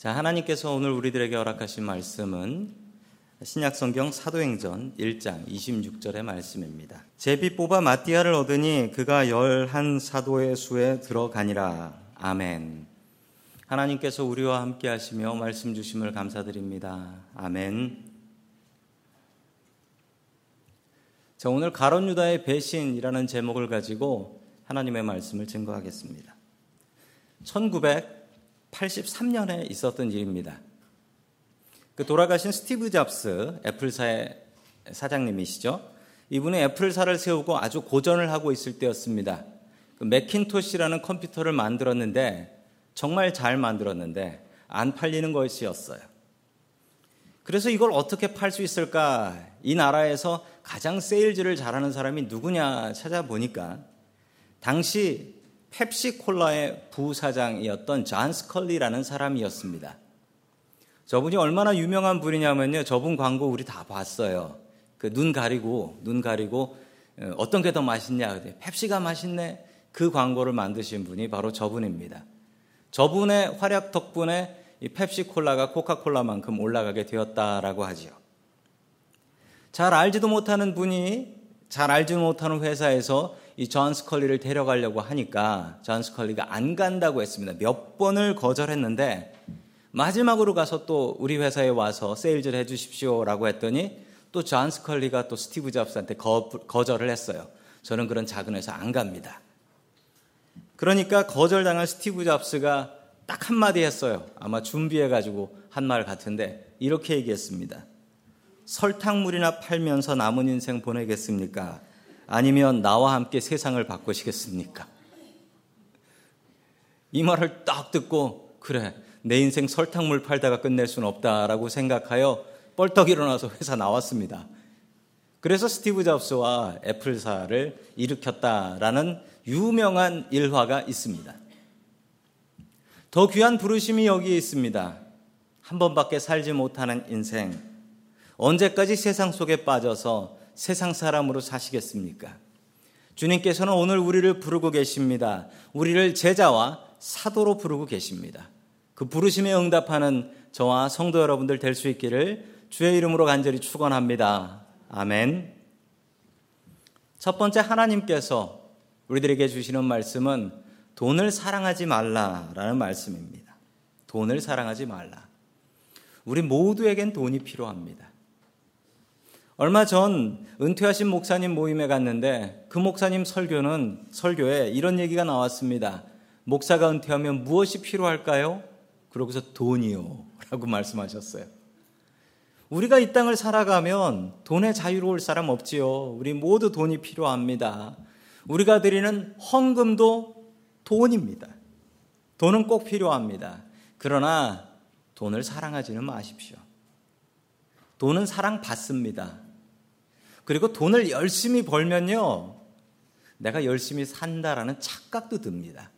자, 하나님께서 오늘 우리들에게 허락하신 말씀은 신약성경 사도행전 1장 26절의 말씀입니다. 제비 뽑아 마띠아를 얻으니 그가 열한 사도의 수에 들어가니라. 아멘. 하나님께서 우리와 함께 하시며 말씀 주심을 감사드립니다. 아멘. 자, 오늘 가론 유다의 배신이라는 제목을 가지고 하나님의 말씀을 증거하겠습니다. 1983년에 있었던 일입니다. 그 돌아가신 스티브 잡스 애플사의 사장님이시죠. 이분이 애플사를 세우고 아주 고전을 하고 있을 때였습니다. 그 맥킨토시라는 컴퓨터를 만들었는데 정말 잘 만들었는데 안 팔리는 것이었어요. 그래서 이걸 어떻게 팔 수 있을까? 이 나라에서 가장 세일즈를 잘하는 사람이 누구냐 찾아보니까 당시 펩시콜라의 부사장이었던 존 스컬리라는 사람이었습니다. 저분이 얼마나 유명한 분이냐면요. 저분 광고 우리 다 봤어요. 그 눈 가리고, 눈 가리고, 어, 어떤 게 더 맛있냐. 펩시가 맛있네. 그 광고를 만드신 분이 바로 저분입니다. 저분의 활약 덕분에 이 펩시콜라가 코카콜라만큼 올라가게 되었다라고 하지요. 잘 알지도 못하는 분이 잘 알지 못하는 회사에서 이 존 스컬리를 데려가려고 하니까 존 스컬리가 안 간다고 했습니다. 몇 번을 거절했는데 마지막으로 가서 또 우리 회사에 와서 세일즈를 해 주십시오라고 했더니 또 존 스컬리가 또 스티브 잡스한테 거, 거절을 했어요. 저는 그런 작은 회사 안 갑니다. 그러니까 거절당한 스티브 잡스가 딱 한마디 했어요. 아마 준비해가지고 한 말 같은데 이렇게 얘기했습니다. 설탕물이나 팔면서 남은 인생 보내겠습니까? 아니면 나와 함께 세상을 바꾸시겠습니까? 이 말을 딱 듣고 그래 내 인생 설탕물 팔다가 끝낼 수는 없다라고 생각하여 뻘떡 일어나서 회사 나왔습니다. 그래서 스티브 잡스와 애플사를 일으켰다라는 유명한 일화가 있습니다. 더 귀한 부르심이 여기에 있습니다. 한 번밖에 살지 못하는 인생. 언제까지 세상 속에 빠져서 세상 사람으로 사시겠습니까? 주님께서는 오늘 우리를 부르고 계십니다. 우리를 제자와 사도로 부르고 계십니다. 그 부르심에 응답하는 저와 성도 여러분들 될 수 있기를 주의 이름으로 간절히 축원합니다. 아멘. 첫 번째 하나님께서 우리들에게 주시는 말씀은 돈을 사랑하지 말라라는 말씀입니다. 돈을 사랑하지 말라. 우리 모두에겐 돈이 필요합니다. 얼마 전 은퇴하신 목사님 모임에 갔는데 그 목사님 설교는 설교에 이런 얘기가 나왔습니다. 목사가 은퇴하면 무엇이 필요할까요? 그러고서 돈이요. 라고 말씀하셨어요. 우리가 이 땅을 살아가면 돈에 자유로울 사람 없지요. 우리 모두 돈이 필요합니다. 우리가 드리는 헌금도 돈입니다. 돈은 꼭 필요합니다. 그러나 돈을 사랑하지는 마십시오. 돈은 사랑받습니다. 그리고 돈을 열심히 벌면요. 내가 열심히 산다라는 착각도 듭니다.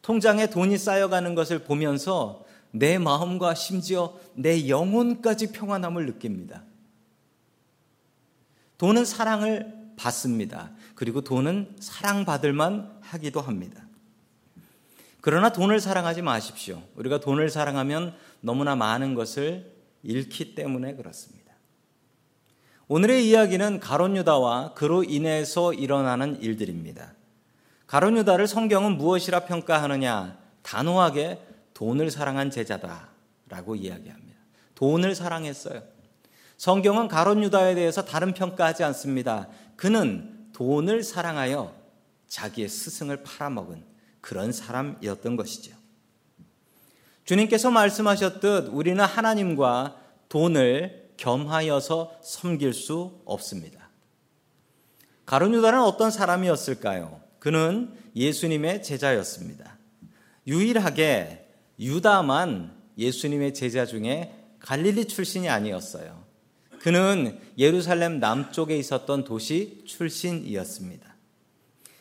통장에 돈이 쌓여가는 것을 보면서 내 마음과 심지어 내 영혼까지 평안함을 느낍니다. 돈은 사랑을 받습니다. 그리고 돈은 사랑받을만 하기도 합니다. 그러나 돈을 사랑하지 마십시오. 우리가 돈을 사랑하면 너무나 많은 것을 잃기 때문에 그렇습니다. 오늘의 이야기는 가론 유다와 그로 인해서 일어나는 일들입니다. 가론 유다를 성경은 무엇이라 평가하느냐? 단호하게 돈을 사랑한 제자다 라고 이야기합니다. 돈을 사랑했어요. 성경은 가론 유다에 대해서 다른 평가하지 않습니다. 그는 돈을 사랑하여 자기의 스승을 팔아먹은 그런 사람이었던 것이죠. 주님께서 말씀하셨듯 우리는 하나님과 돈을 겸하여서 섬길 수 없습니다. 가론 유다는 어떤 사람이었을까요? 그는 예수님의 제자였습니다. 유일하게 유다만 예수님의 제자 중에 갈릴리 출신이 아니었어요. 그는 예루살렘 남쪽에 있었던 도시 출신이었습니다.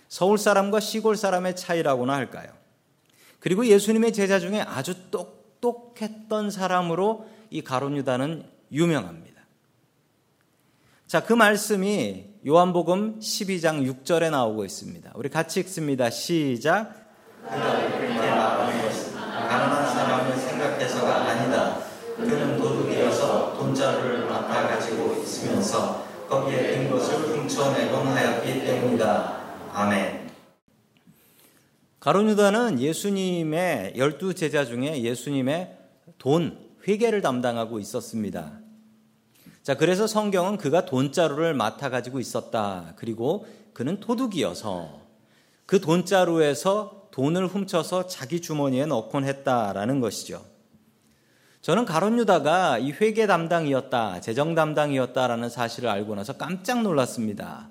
서울 사람과 시골 사람의 차이라고나 할까요? 그리고 예수님의 제자 중에 아주 똑똑했던 사람으로 이 가론 유다는 유명합니다. 자, 그 말씀이 요한복음 12장 6절에 나오고 있습니다. 우리 같이 읽습니다. 시작. 가난한 사람을 생각해 있어서가 아니다. 그는 도둑이어서 돈자루를 맡아 가지고 있으면서 거기에 든 것을 훔쳐내곤 하였기 때문이다. 아멘. 가론유다는 예수님의 열두 제자 중에 예수님의 돈 회계를 담당하고 있었습니다. 자, 그래서 성경은 그가 돈자루를 맡아 가지고 있었다. 그리고 그는 도둑이어서 그 돈자루에서 돈을 훔쳐서 자기 주머니에 넣곤 했다라는 것이죠. 저는 가론 유다가 이 회계 담당이었다, 재정 담당이었다라는 사실을 알고 나서 깜짝 놀랐습니다.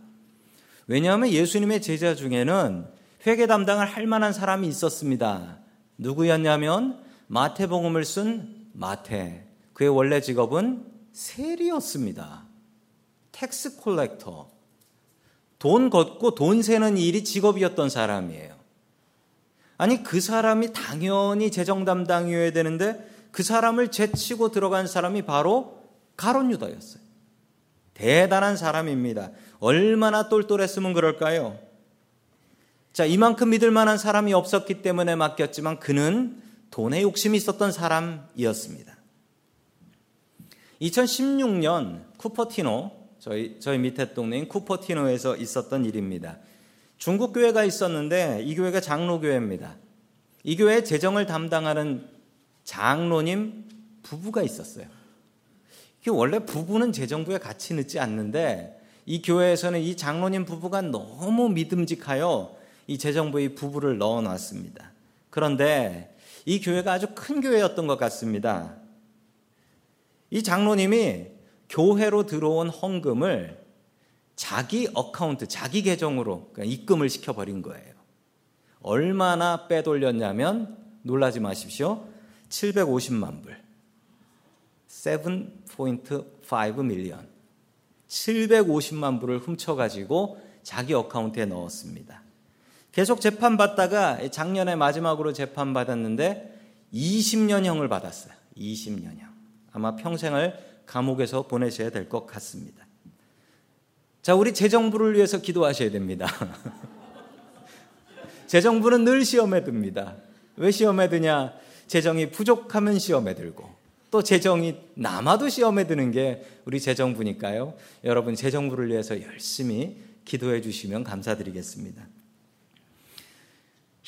왜냐하면 예수님의 제자 중에는 회계 담당을 할 만한 사람이 있었습니다. 누구였냐면 마태복음을 쓴 마태. 그의 원래 직업은 세리였습니다. Tax collector. 돈 걷고 돈 세는 일이 직업이었던 사람이에요. 아니, 그 사람이 당연히 재정 담당이어야 되는데 그 사람을 제치고 들어간 사람이 바로 가룟 유다였어요. 대단한 사람입니다. 얼마나 똘똘했으면 그럴까요? 자, 이만큼 믿을 만한 사람이 없었기 때문에 맡겼지만 그는 돈에 욕심이 있었던 사람이었습니다. 2016년 쿠퍼티노, 저희, 저희 밑에 동네인 쿠퍼티노에서 있었던 일입니다. 중국 교회가 있었는데 이 교회가 장로교회입니다. 이 교회 재정을 담당하는 장로님 부부가 있었어요. 이게 원래 부부는 재정부에 같이 넣지 않는데 이 교회에서는 이 장로님 부부가 너무 믿음직하여 이 재정부의 부부를 넣어 놨습니다. 그런데 이 교회가 아주 큰 교회였던 것 같습니다. 이 장로님이 교회로 들어온 헌금을 자기 account, 자기 계정으로 그러니까 입금을 시켜버린 거예요. 얼마나 빼돌렸냐면 놀라지 마십시오. 750만 불. 7.5 million. 750만 불을 훔쳐가지고 자기 account에 넣었습니다. 계속 재판받다가 작년에 마지막으로 재판받았는데 20년형을 받았어요. 20년형. 아마 평생을 감옥에서 보내셔야 될 것 같습니다. 자, 우리 재정부를 위해서 기도하셔야 됩니다. 재정부는 늘 시험에 듭니다. 왜 시험에 드냐? 재정이 부족하면 시험에 들고 또 재정이 남아도 시험에 드는 게 우리 재정부니까요. 여러분 재정부를 위해서 열심히 기도해 주시면 감사드리겠습니다.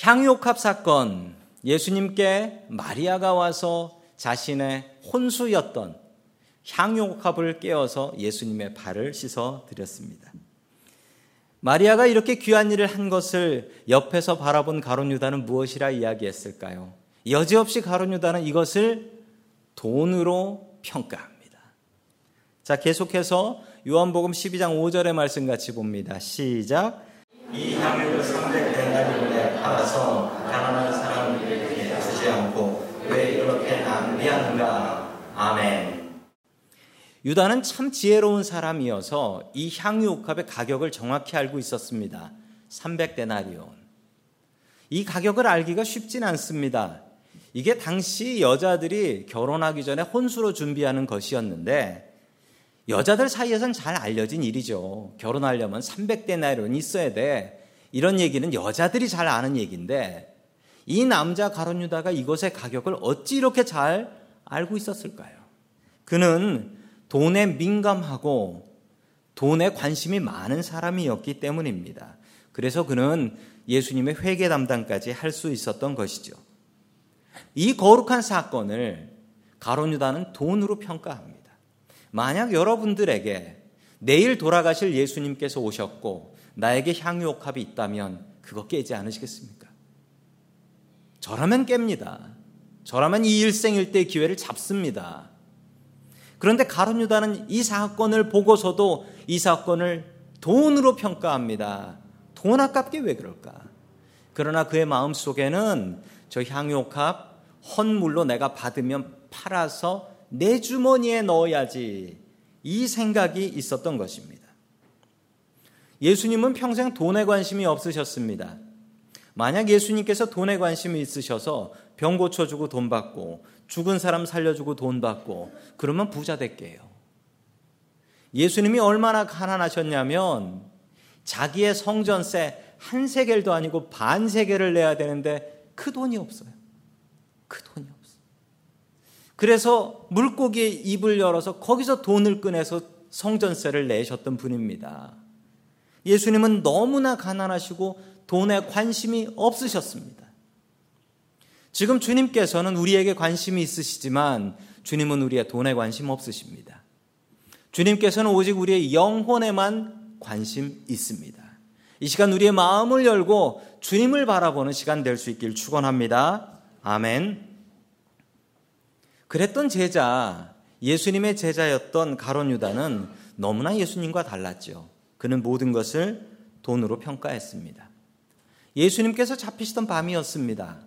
향유옥합 사건 예수님께 마리아가 와서 자신의 혼수였던 향유옥합을 깨어서 예수님의 발을 씻어 드렸습니다. 마리아가 이렇게 귀한 일을 한 것을 옆에서 바라본 가론 유다는 무엇이라 이야기했을까요? 여지없이 가론 유다는 이것을 돈으로 평가합니다. 자, 계속해서 요한복음 12장 5절의 말씀 같이 봅니다. 시작. 이 향유를 300 데나리온 에 팔아서 가난한 사람들에게 주지 않고 왜 이렇게 낭비하는가? 아멘. 유다는 참 지혜로운 사람이어서 이 향유 옥합의 가격을 정확히 알고 있었습니다. 300데나리온. 이 가격을 알기가 쉽진 않습니다. 이게 당시 여자들이 결혼하기 전에 혼수로 준비하는 것이었는데 여자들 사이에선 잘 알려진 일이죠. 결혼하려면 300데나리온이 있어야 돼. 이런 얘기는 여자들이 잘 아는 얘기인데 이 남자 가론 유다가 이것의 가격을 어찌 이렇게 잘 알고 있었을까요? 그는 돈에 민감하고 돈에 관심이 많은 사람이었기 때문입니다. 그래서 그는 예수님의 회계 담당까지 할 수 있었던 것이죠. 이 거룩한 사건을 가론 유다는 돈으로 평가합니다. 만약 여러분들에게 내일 돌아가실 예수님께서 오셨고 나에게 향유옥합이 있다면 그거 깨지 않으시겠습니까? 저라면 깹니다. 저라면 이 일생일대 기회를 잡습니다. 그런데 가론 유다는 이 사건을 보고서도 이 사건을 돈으로 평가합니다. 돈 아깝게 왜 그럴까? 그러나 그의 마음 속에는 저 향유옥합 헌물로 내가 받으면 팔아서 내 주머니에 넣어야지 이 생각이 있었던 것입니다. 예수님은 평생 돈에 관심이 없으셨습니다. 만약 예수님께서 돈에 관심이 있으셔서 병 고쳐주고 돈 받고 죽은 사람 살려주고 돈 받고 그러면 부자 될게요. 예수님이 얼마나 가난하셨냐면 자기의 성전세 한 세겔도 아니고 반 세겔을 내야 되는데 그 돈이 없어요. 그 돈이 없어. 그래서 물고기의 입을 열어서 거기서 돈을 꺼내서 성전세를 내셨던 분입니다. 예수님은 너무나 가난하시고 돈에 관심이 없으셨습니다. 지금 주님께서는 우리에게 관심이 있으시지만 주님은 우리의 돈에 관심 없으십니다. 주님께서는 오직 우리의 영혼에만 관심 있습니다. 이 시간 우리의 마음을 열고 주님을 바라보는 시간 될 수 있길 축원합니다. 아멘. 그랬던 제자, 예수님의 제자였던 가론 유다는 너무나 예수님과 달랐죠. 그는 모든 것을 돈으로 평가했습니다. 예수님께서 잡히시던 밤이었습니다.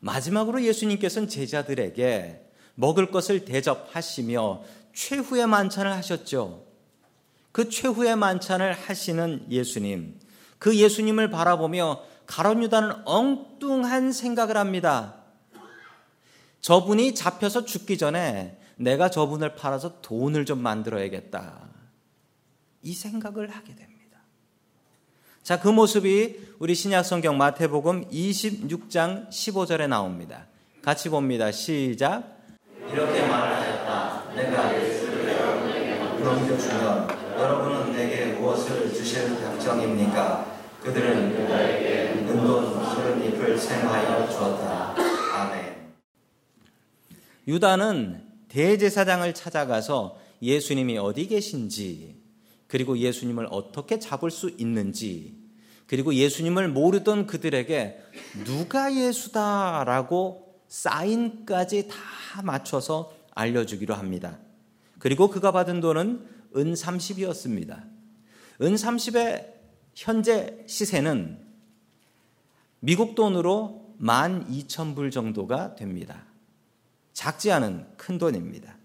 마지막으로 예수님께서는 제자들에게 먹을 것을 대접하시며 최후의 만찬을 하셨죠. 그 최후의 만찬을 하시는 예수님, 그 예수님을 바라보며 가론 유다는 엉뚱한 생각을 합니다. 저분이 잡혀서 죽기 전에 내가 저분을 팔아서 돈을 좀 만들어야겠다. 이 생각을 하게 됩니다. 자, 그 모습이 우리 신약성경 마태복음 26장 15절에 나옵니다. 같이 봅니다. 시작. 이렇게 말하였다. 내가 예수를 여러분에게 주면 여러분은 내게 무엇을 주실 작정입니까? 그들은 그에게 은돈 푸른 잎을 생하여 주었다. 아멘. 유다는 대제사장을 찾아가서 예수님이 어디 계신지, 그리고 예수님을 어떻게 잡을 수 있는지, 그리고 예수님을 모르던 그들에게 누가 예수다라고 사인까지 다 맞춰서 알려주기로 합니다. 그리고 그가 받은 돈은 은 30이었습니다. 은 30의 현재 시세는 미국 돈으로 12,000불 정도가 됩니다. 작지 않은 큰 돈입니다.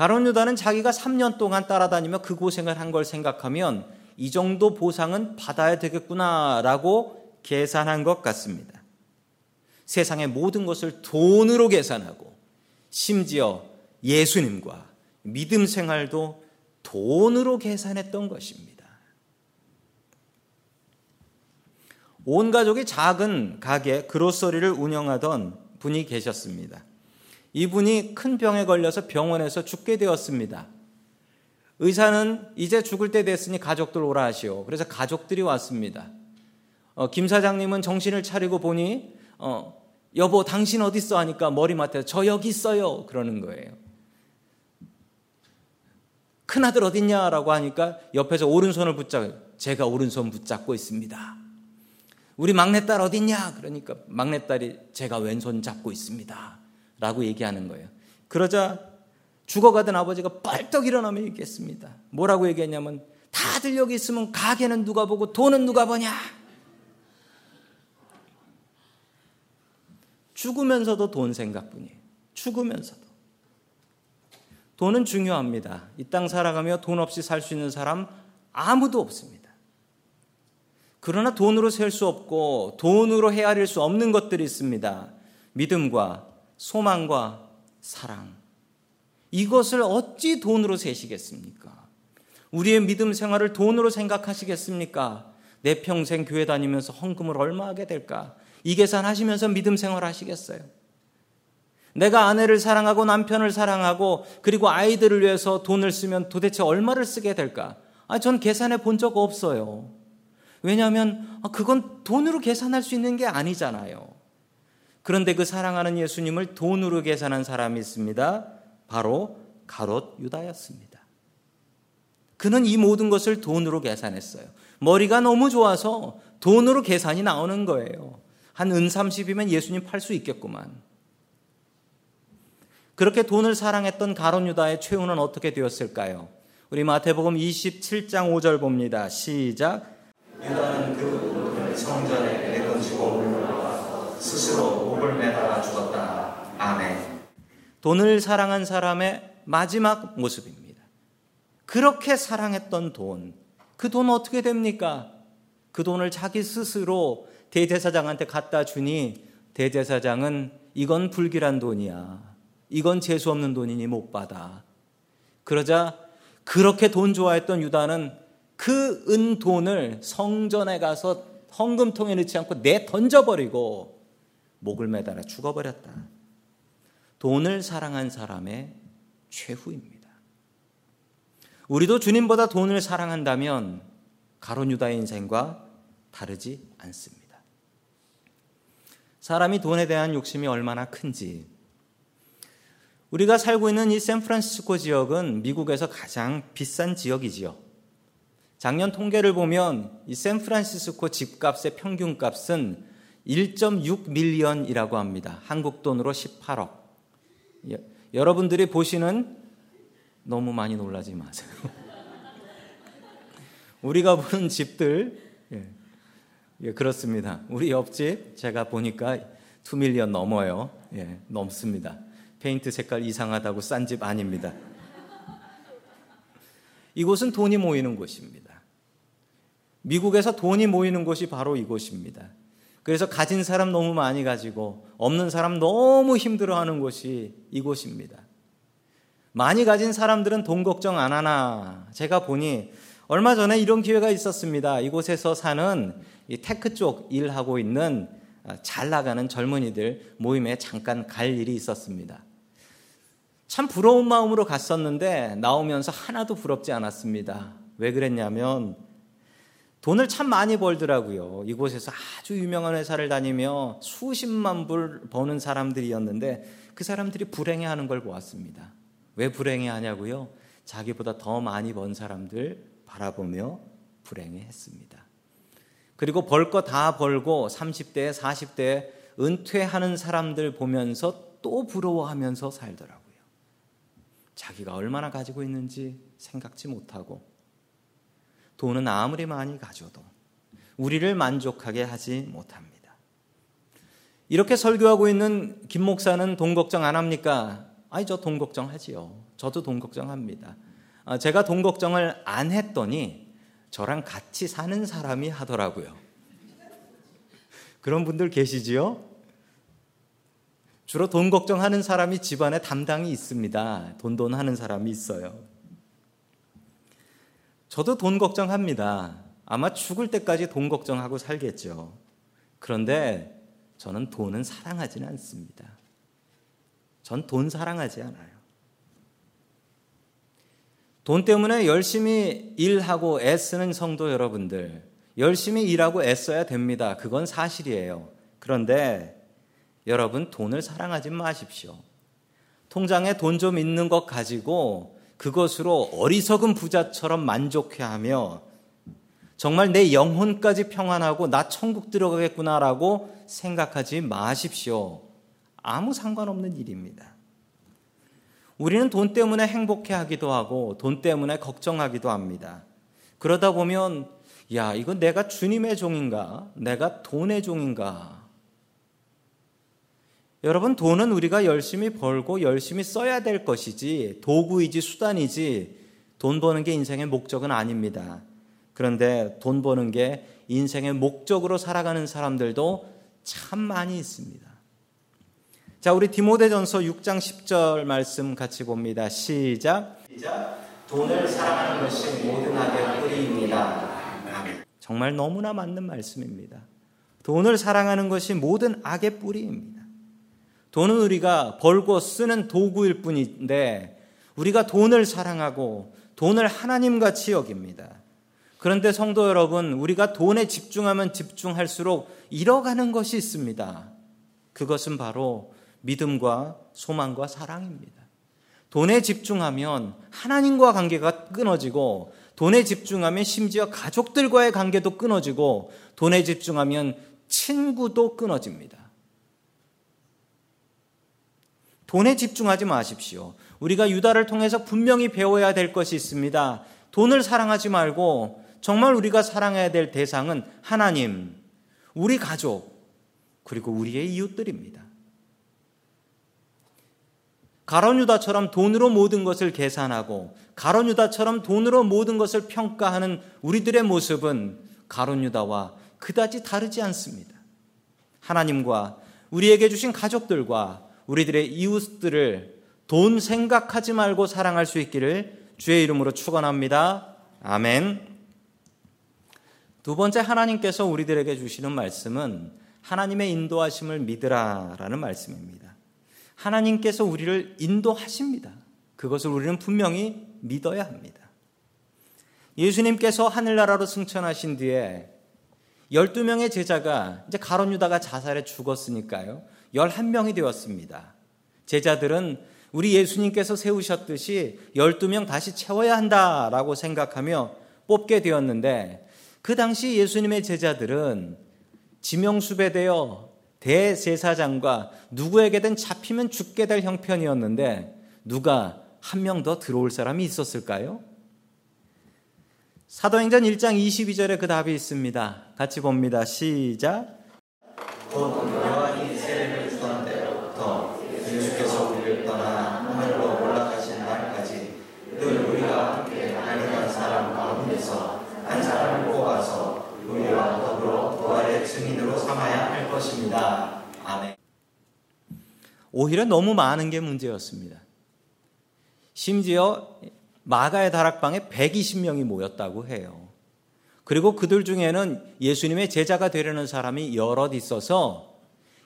가론 유다는 자기가 3년 동안 따라다니며 그 고생을 한 걸 생각하면 이 정도 보상은 받아야 되겠구나라고 계산한 것 같습니다. 세상의 모든 것을 돈으로 계산하고 심지어 예수님과 믿음 생활도 돈으로 계산했던 것입니다. 온 가족이 작은 가게 그로서리를 운영하던 분이 계셨습니다. 이분이 큰 병에 걸려서 병원에서 죽게 되었습니다. 의사는 이제 죽을 때 됐으니 가족들 오라 하시오. 그래서 가족들이 왔습니다. 어, 김 사장님은 정신을 차리고 보니 어, 여보 당신 어디 있어 하니까 머리맡에 저 여기 있어요 그러는 거예요. 큰 아들 어딨냐라고 하니까 옆에서 오른손을 붙잡고 제가 오른손 붙잡고 있습니다. 우리 막내딸 어딨냐? 그러니까 막내딸이 제가 왼손 잡고 있습니다. 라고 얘기하는 거예요. 그러자 죽어가던 아버지가 빨떡 일어나며 얘기했습니다. 뭐라고 얘기했냐면 다들 여기 있으면 가게는 누가 보고 돈은 누가 보냐? 죽으면서도 돈 생각뿐이에요. 죽으면서도. 돈은 중요합니다. 이 땅 살아가며 돈 없이 살 수 있는 사람 아무도 없습니다. 그러나 돈으로 셀 수 없고 돈으로 헤아릴 수 없는 것들이 있습니다. 믿음과 소망과 사랑. 이것을 어찌 돈으로 세시겠습니까? 우리의 믿음 생활을 돈으로 생각하시겠습니까? 내 평생 교회 다니면서 헌금을 얼마 하게 될까? 이 계산 하시면서 믿음 생활 하시겠어요? 내가 아내를 사랑하고 남편을 사랑하고 그리고 아이들을 위해서 돈을 쓰면 도대체 얼마를 쓰게 될까? 아, 전 계산해 본 적 없어요. 왜냐하면 아, 그건 돈으로 계산할 수 있는 게 아니잖아요. 그런데 그 사랑하는 예수님을 돈으로 계산한 사람이 있습니다. 바로 가롯 유다였습니다. 그는 이 모든 것을 돈으로 계산했어요. 머리가 너무 좋아서 돈으로 계산이 나오는 거예요. 한 은 30이면 예수님 팔 수 있겠구만. 그렇게 돈을 사랑했던 가론 유다의 최후는 어떻게 되었을까요? 우리 마태복음 27장 5절 봅니다. 시작. 유다는 그 돈을 성전에 내던지고 스스로 목을 매달아 죽었다. 아멘. 돈을 사랑한 사람의 마지막 모습입니다. 그렇게 사랑했던 돈, 그 돈 어떻게 됩니까? 그 돈을 자기 스스로 대제사장한테 갖다 주니 대제사장은 이건 불길한 돈이야. 이건 재수 없는 돈이니 못 받아. 그러자 그렇게 돈 좋아했던 유다는 그 은 돈을 성전에 가서 헌금통에 넣지 않고 내 던져버리고 목을 매달아 죽어버렸다. 돈을 사랑한 사람의 최후입니다. 우리도 주님보다 돈을 사랑한다면 가론 유다의 인생과 다르지 않습니다. 사람이 돈에 대한 욕심이 얼마나 큰지 우리가 살고 있는 이 샌프란시스코 지역은 미국에서 가장 비싼 지역이지요. 작년 통계를 보면 이 샌프란시스코 집값의 평균 값은 1.6 million이라고 합니다. 한국 돈으로 18억. 예, 여러분들이 보시는 너무 많이 놀라지 마세요. 우리가 보는 집들 예, 예, 그렇습니다. 우리 옆집 제가 보니까 2 밀리언 넘어요. 예, 넘습니다. 페인트 색깔 이상하다고 싼 집 아닙니다. 이곳은 돈이 모이는 곳입니다. 미국에서 돈이 모이는 곳이 바로 이곳입니다. 그래서 가진 사람 너무 많이 가지고 없는 사람 너무 힘들어하는 곳이 이곳입니다. 많이 가진 사람들은 돈 걱정 안 하나. 제가 보니 얼마 전에 이런 기회가 있었습니다. 이곳에서 사는 이 tech 쪽 일하고 있는 아, 잘 나가는 젊은이들 모임에 잠깐 갈 일이 있었습니다. 참 부러운 마음으로 갔었는데 나오면서 하나도 부럽지 않았습니다. 왜 그랬냐면 돈을 참 많이 벌더라고요. 이곳에서 아주 유명한 회사를 다니며 수십만 불 버는 사람들이었는데 그 사람들이 불행해 하는 걸 보았습니다. 왜 불행해 하냐고요? 자기보다 더 많이 번 사람들 바라보며 불행해 했습니다. 그리고 벌 거 다 벌고 30대, 40대 은퇴하는 사람들 보면서 또 부러워하면서 살더라고요. 자기가 얼마나 가지고 있는지 생각지 못하고 돈은 아무리 많이 가져도 우리를 만족하게 하지 못합니다. 이렇게 설교하고 있는 김 목사는 돈 걱정 안 합니까? 아니, 저 돈 걱정하지요. 저도 돈 걱정합니다. 아, 제가 돈 걱정을 안 했더니 저랑 같이 사는 사람이 하더라고요. 그런 분들 계시지요? 주로 돈 걱정하는 사람이 집안에 담당이 있습니다. 돈돈 하는 사람이 있어요. 저도 돈 걱정합니다. 아마 죽을 때까지 돈 걱정하고 살겠죠. 그런데 저는 돈은 사랑하지는 않습니다. 전 돈 사랑하지 않아요. 돈 때문에 열심히 일하고 애쓰는 성도 여러분들, 열심히 일하고 애써야 됩니다. 그건 사실이에요. 그런데 여러분 돈을 사랑하지 마십시오. 통장에 돈 좀 있는 것 가지고 그것으로 어리석은 부자처럼 만족해하며 정말 내 영혼까지 평안하고 나 천국 들어가겠구나라고 생각하지 마십시오. 아무 상관없는 일입니다. 우리는 돈 때문에 행복해 하기도 하고 돈 때문에 걱정하기도 합니다. 그러다 보면 야, 이건 내가 주님의 종인가? 내가 돈의 종인가? 여러분, 돈은 우리가 열심히 벌고 열심히 써야 될 것이지, 도구이지, 수단이지, 돈 버는 게 인생의 목적은 아닙니다. 그런데 돈 버는 게 인생의 목적으로 살아가는 사람들도 참 많이 있습니다. 자, 우리 디모데전서 6장 10절 말씀 같이 봅니다. 시작. 돈을 사랑하는 것이 모든 악의 뿌리입니다. 정말 너무나 맞는 말씀입니다. 돈을 사랑하는 것이 모든 악의 뿌리입니다. 돈은 우리가 벌고 쓰는 도구일 뿐인데 우리가 돈을 사랑하고 돈을 하나님 같이 여깁니다. 그런데 성도 여러분, 우리가 돈에 집중하면 집중할수록 잃어가는 것이 있습니다. 그것은 바로 믿음과 소망과 사랑입니다. 돈에 집중하면 하나님과 관계가 끊어지고 돈에 집중하면 심지어 가족들과의 관계도 끊어지고 돈에 집중하면 친구도 끊어집니다. 돈에 집중하지 마십시오. 우리가 유다를 통해서 분명히 배워야 될 것이 있습니다. 돈을 사랑하지 말고 정말 우리가 사랑해야 될 대상은 하나님, 우리 가족, 그리고 우리의 이웃들입니다. 가론 유다처럼 돈으로 모든 것을 계산하고 가론 유다처럼 돈으로 모든 것을 평가하는 우리들의 모습은 가론 유다와 그다지 다르지 않습니다. 하나님과 우리에게 주신 가족들과 우리들의 이웃들을 돈 생각하지 말고 사랑할 수 있기를 주의 이름으로 축원합니다. 아멘. 두 번째 하나님께서 우리들에게 주시는 말씀은 하나님의 인도하심을 믿으라라는 말씀입니다. 하나님께서 우리를 인도하십니다. 그것을 우리는 분명히 믿어야 합니다. 예수님께서 하늘나라로 승천하신 뒤에 12명의 제자가 이제 가론 유다가 자살해 죽었으니까요. 11명이 되었습니다. 제자들은 우리 예수님께서 세우셨듯이 12명 다시 채워야 한다라고 생각하며 뽑게 되었는데 그 당시 예수님의 제자들은 지명수배되어 대제사장과 누구에게든 잡히면 죽게 될 형편이었는데 누가 한 명 더 들어올 사람이 있었을까요? 사도행전 1장 22절에 그 답이 있습니다. 같이 봅니다. 시작. 요한이 세례를 주던 때부터 예수께서 우리를 떠나 하늘로 올라가신 날까지 늘 우리가 함께 다니던 사람 가운데서 한 사람을 뽑아서 우리와 더불어 부활의 증인으로 삼아야 할 것입니다. 아멘. 오히려 너무 많은 게 문제였습니다. 심지어 마가의 다락방에 120명이 모였다고 해요. 그리고 그들 중에는 예수님의 제자가 되려는 사람이 여럿 있어서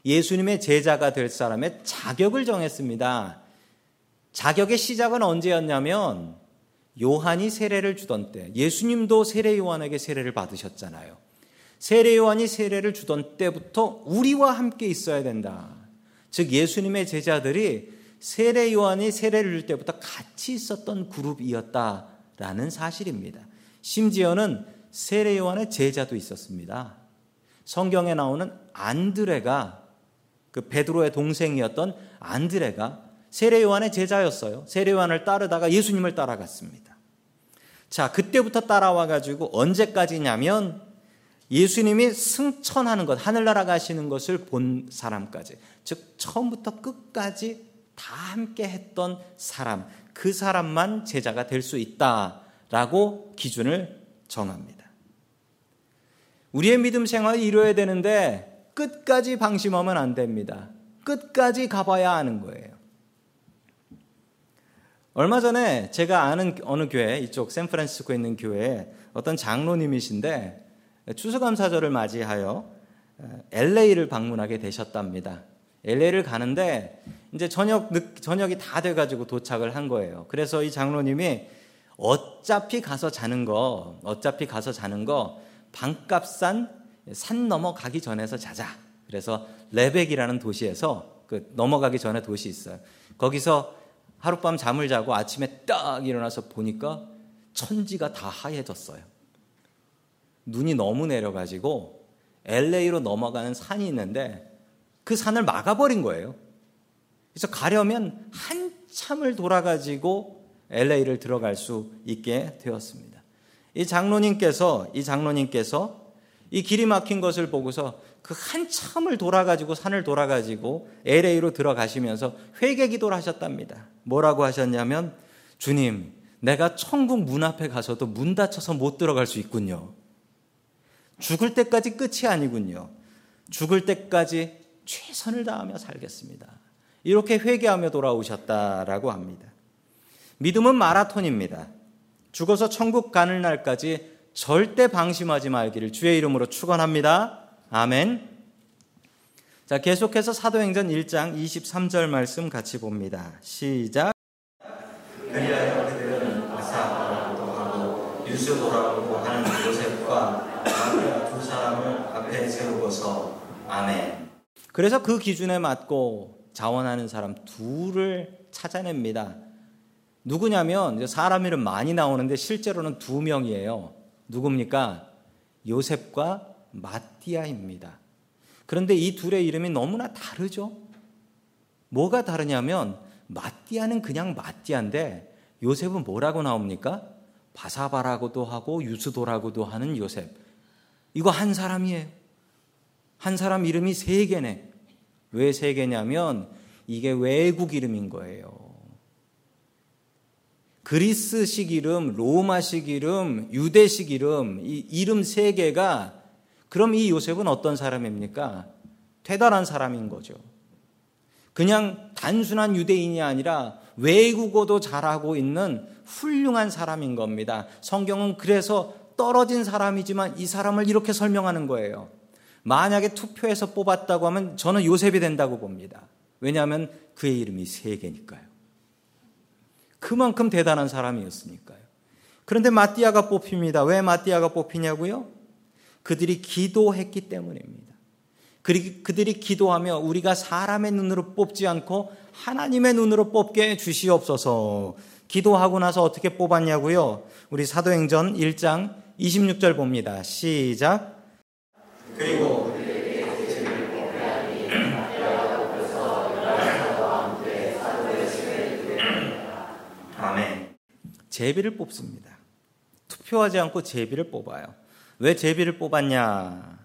예수님의 제자가 될 사람의 자격을 정했습니다. 자격의 시작은 언제였냐면 요한이 세례를 주던 때, 예수님도 세례 요한에게 세례를 받으셨잖아요. 세례 요한이 세례를 주던 때부터 우리와 함께 있어야 된다. 즉 예수님의 제자들이 세례 요한이 세례를 줄 때부터 같이 있었던 그룹이었다라는 사실입니다. 심지어는 세례 요한의 제자도 있었습니다. 성경에 나오는 안드레가 그 베드로의 동생이었던 안드레가 세례 요한의 제자였어요. 세례 요한을 따르다가 예수님을 따라갔습니다. 자, 그때부터 따라와 가지고 언제까지냐면 예수님이 승천하는 것, 하늘나라 가시는 것을 본 사람까지. 즉 처음부터 끝까지 다 함께 했던 사람, 그 사람만 제자가 될 수 있다라고 기준을 정합니다. 우리의 믿음 생활이 이루어야 되는데 끝까지 방심하면 안 됩니다. 끝까지 가봐야 하는 거예요. 얼마 전에 제가 아는 어느 교회, 이쪽 샌프란시스코에 있는 교회에 어떤 장로님이신데 추수감사절을 맞이하여 LA를 방문하게 되셨답니다. LA를 가는데 이제 저녁 저녁이 다 돼가지고 도착을 한 거예요. 그래서 이 장로님이 어차피 가서 자는 거, 어차피 가서 자는 거 반값산 산 넘어 가기 전에서 자자. 그래서 레벡이라는 도시에서 그 넘어가기 전에 도시 있어요. 거기서 하룻밤 잠을 자고 아침에 딱 일어나서 보니까 천지가 다 하얘졌어요. 눈이 너무 내려가지고 LA로 넘어가는 산이 있는데 그 산을 막아버린 거예요. 그래서 가려면 한참을 돌아가지고 LA를 들어갈 수 있게 되었습니다. 이 장로님께서 이 장로님께서 이 길이 막힌 것을 보고서 그 한참을 돌아가지고 산을 돌아가지고 LA로 들어가시면서 회개 기도를 하셨답니다. 뭐라고 하셨냐면 주님, 내가 천국 문 앞에 가서도 문 닫혀서 못 들어갈 수 있군요. 죽을 때까지 끝이 아니군요. 죽을 때까지 최선을 다하며 살겠습니다. 이렇게 회개하며 돌아오셨다라고 합니다. 믿음은 마라톤입니다. 죽어서 천국 가는 날까지 절대 방심하지 말기를 주의 이름으로 축원합니다. 아멘. 자, 계속해서 사도행전 1장 23절 말씀 같이 봅니다. 시작. 그리하여 그들은 아사라고도 하고 유스도라고 하는 요셉과 마리아 두 사람을 앞에 세우고서 아멘. 그래서 그 기준에 맞고 자원하는 사람 둘을 찾아냅니다. 누구냐면 사람 이름 많이 나오는데 실제로는 두 명이에요. 누굽니까? 요셉과 마띠아입니다. 그런데 이 둘의 이름이 너무나 다르죠? 뭐가 다르냐면 마띠아는 그냥 마띠아인데 요셉은 뭐라고 나옵니까? 바사바라고도 하고 유스도라고도 하는 요셉. 이거 한 사람이에요. 한 사람 이름이 세 개네. 왜 세 개냐면 이게 외국 이름인 거예요. 그리스식 이름, 로마식 이름, 유대식 이름, 이 이름 세 개가 그럼 이 요셉은 어떤 사람입니까? 대단한 사람인 거죠. 그냥 단순한 유대인이 아니라 외국어도 잘하고 있는 훌륭한 사람인 겁니다. 성경은 그래서 떨어진 사람이지만 이 사람을 이렇게 설명하는 거예요. 만약에 투표해서 뽑았다고 하면 저는 요셉이 된다고 봅니다. 왜냐하면 그의 이름이 세 개니까요. 그만큼 대단한 사람이었으니까요. 그런데 마띠아가 뽑힙니다. 왜 마띠아가 뽑히냐고요? 그들이 기도했기 때문입니다. 그들이 기도하며 우리가 사람의 눈으로 뽑지 않고 하나님의 눈으로 뽑게 주시옵소서. 기도하고 나서 어떻게 뽑았냐고요? 우리 사도행전 1장 26절 봅니다. 시작. 그리고 아멘. 제비를 뽑습니다. 투표하지 않고 제비를 뽑아요. 왜 제비를 뽑았냐?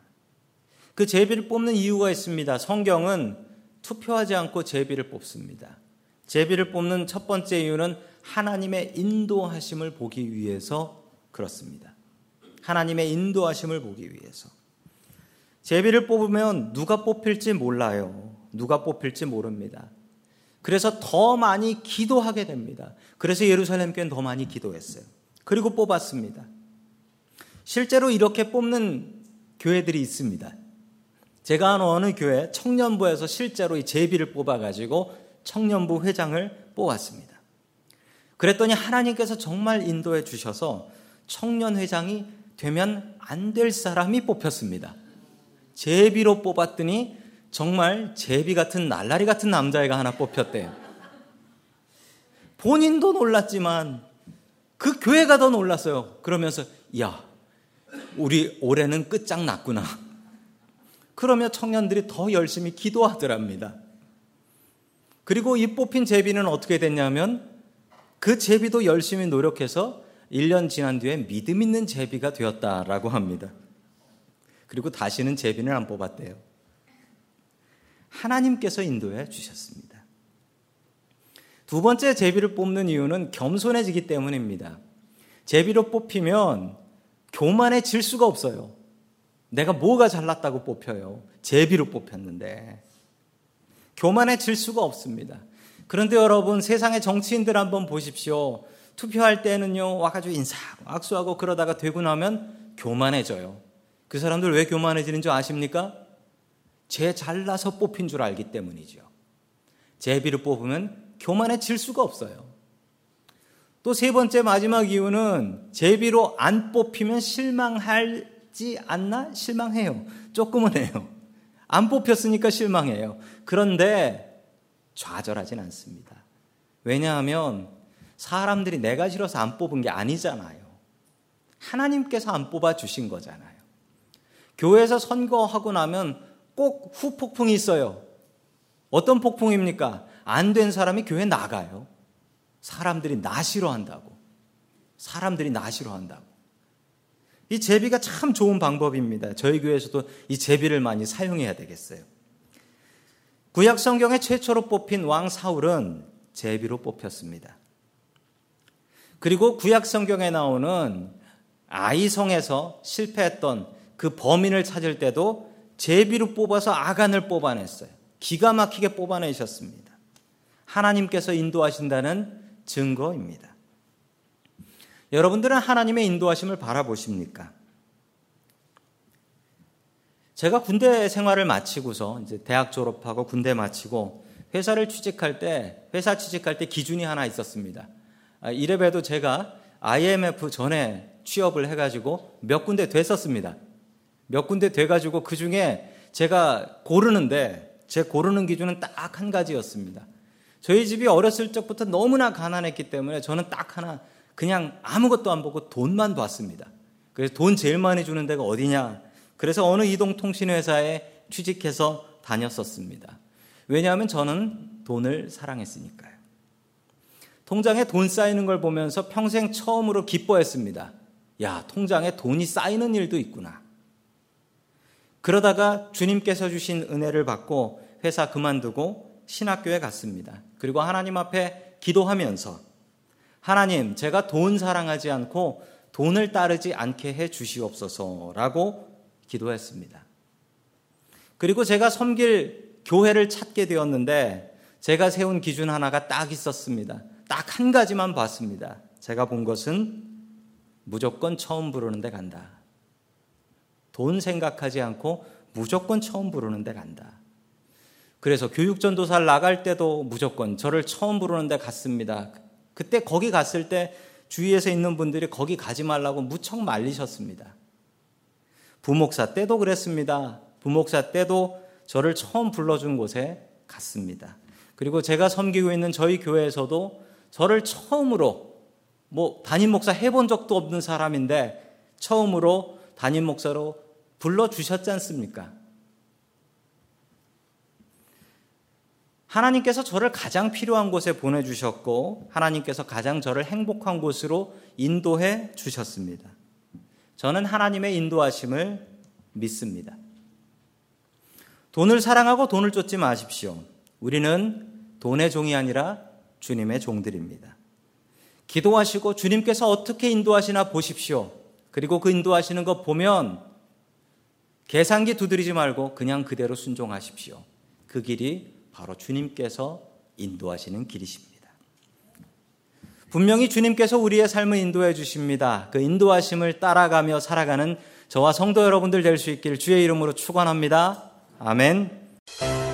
그 제비를 뽑는 이유가 있습니다. 성경은 투표하지 않고 제비를 뽑습니다. 제비를 뽑는 첫 번째 이유는 하나님의 인도하심을 보기 위해서 그렇습니다. 하나님의 인도하심을 보기 위해서. 제비를 뽑으면 누가 뽑힐지 몰라요. 누가 뽑힐지 모릅니다. 그래서 더 많이 기도하게 됩니다. 그래서 예루살렘 교회는 더 많이 기도했어요. 그리고 뽑았습니다. 실제로 이렇게 뽑는 교회들이 있습니다. 제가 아는 어느 교회 청년부에서 실제로 이 제비를 뽑아가지고 청년부 회장을 뽑았습니다. 그랬더니 하나님께서 정말 인도해 주셔서 청년 회장이 되면 안 될 사람이 뽑혔습니다. 제비로 뽑았더니 정말 제비 같은 날라리 같은 남자애가 하나 뽑혔대요. 본인도 놀랐지만 그 교회가 더 놀랐어요. 그러면서 야, 우리 올해는 끝장났구나. 그러며 청년들이 더 열심히 기도하더랍니다. 그리고 이 뽑힌 제비는 어떻게 됐냐면 그 제비도 열심히 노력해서 1년 지난 뒤에 믿음 있는 제비가 되었다라고 합니다. 그리고 다시는 제비는 안 뽑았대요. 하나님께서 인도해 주셨습니다. 두 번째 제비를 뽑는 이유는 겸손해지기 때문입니다. 제비로 뽑히면 교만해질 수가 없어요. 내가 뭐가 잘났다고 뽑혀요. 제비로 뽑혔는데. 교만해질 수가 없습니다. 그런데 여러분 세상의 정치인들 한번 보십시오. 투표할 때는요 와가지고 인사하고 악수하고 그러다가 되고 나면 교만해져요. 그 사람들 왜 교만해지는 줄 아십니까? 제 잘나서 뽑힌 줄 알기 때문이죠. 제비를 뽑으면 교만해질 수가 없어요. 또 세 번째 마지막 이유는 제비로 안 뽑히면 실망하지 않나? 실망해요. 조금은 해요. 안 뽑혔으니까 실망해요. 그런데 좌절하진 않습니다. 왜냐하면 사람들이 내가 싫어서 안 뽑은 게 아니잖아요. 하나님께서 안 뽑아 주신 거잖아요. 교회에서 선거하고 나면 꼭 후폭풍이 있어요. 어떤 폭풍입니까? 안 된 사람이 교회 나가요. 사람들이 나 싫어한다고. 사람들이 나 싫어한다고. 이 제비가 참 좋은 방법입니다. 저희 교회에서도 이 제비를 많이 사용해야 되겠어요. 구약 성경에 최초로 뽑힌 왕 사울은 제비로 뽑혔습니다. 그리고 구약 성경에 나오는 아이성에서 실패했던 그 범인을 찾을 때도 제비로 뽑아서 아간을 뽑아냈어요. 기가 막히게 뽑아내셨습니다. 하나님께서 인도하신다는 증거입니다. 여러분들은 하나님의 인도하심을 바라보십니까? 제가 군대 생활을 마치고서 이제 대학 졸업하고 군대 마치고 회사를 취직할 때 회사 취직할 때 기준이 하나 있었습니다. 아, 이래봬도 제가 IMF 전에 취업을 해가지고 몇 군데 됐었습니다. 몇 군데 돼가지고 그 중에 제가 고르는데 제 고르는 기준은 딱 한 가지였습니다. 저희 집이 어렸을 적부터 너무나 가난했기 때문에 저는 딱 하나 그냥 아무것도 안 보고 돈만 봤습니다. 그래서 돈 제일 많이 주는 데가 어디냐 그래서 어느 이동통신회사에 취직해서 다녔었습니다. 왜냐하면 저는 돈을 사랑했으니까요. 통장에 돈 쌓이는 걸 보면서 평생 처음으로 기뻐했습니다. 야, 통장에 돈이 쌓이는 일도 있구나. 그러다가 주님께서 주신 은혜를 받고 회사 그만두고 신학교에 갔습니다. 그리고 하나님 앞에 기도하면서 하나님, 제가 돈 사랑하지 않고 돈을 따르지 않게 해 주시옵소서라고 기도했습니다. 그리고 제가 섬길 교회를 찾게 되었는데 제가 세운 기준 하나가 딱 있었습니다. 딱 한 가지만 봤습니다. 제가 본 것은 무조건 처음 부르는 데 간다. 돈 생각하지 않고 무조건 처음 부르는 데 간다. 그래서 교육전도사를 나갈 때도 무조건 저를 처음 부르는 데 갔습니다. 그때 거기 갔을 때 주위에서 있는 분들이 거기 가지 말라고 무척 말리셨습니다. 부목사 때도 그랬습니다. 부목사 때도 저를 처음 불러준 곳에 갔습니다. 그리고 제가 섬기고 있는 저희 교회에서도 저를 처음으로 뭐 담임 목사 해본 적도 없는 사람인데 처음으로 담임 목사로 불러주셨지 않습니까? 하나님께서 저를 가장 필요한 곳에 보내주셨고, 하나님께서 가장 저를 행복한 곳으로 인도해 주셨습니다. 저는 하나님의 인도하심을 믿습니다. 돈을 사랑하고 돈을 쫓지 마십시오. 우리는 돈의 종이 아니라 주님의 종들입니다. 기도하시고 주님께서 어떻게 인도하시나 보십시오. 그리고 그 인도하시는 것 보면 계산기 두드리지 말고 그냥 그대로 순종하십시오. 그 길이 바로 주님께서 인도하시는 길이십니다. 분명히 주님께서 우리의 삶을 인도해 주십니다. 그 인도하심을 따라가며 살아가는 저와 성도 여러분들 될 수 있기를 주의 이름으로 축원합니다. 아멘.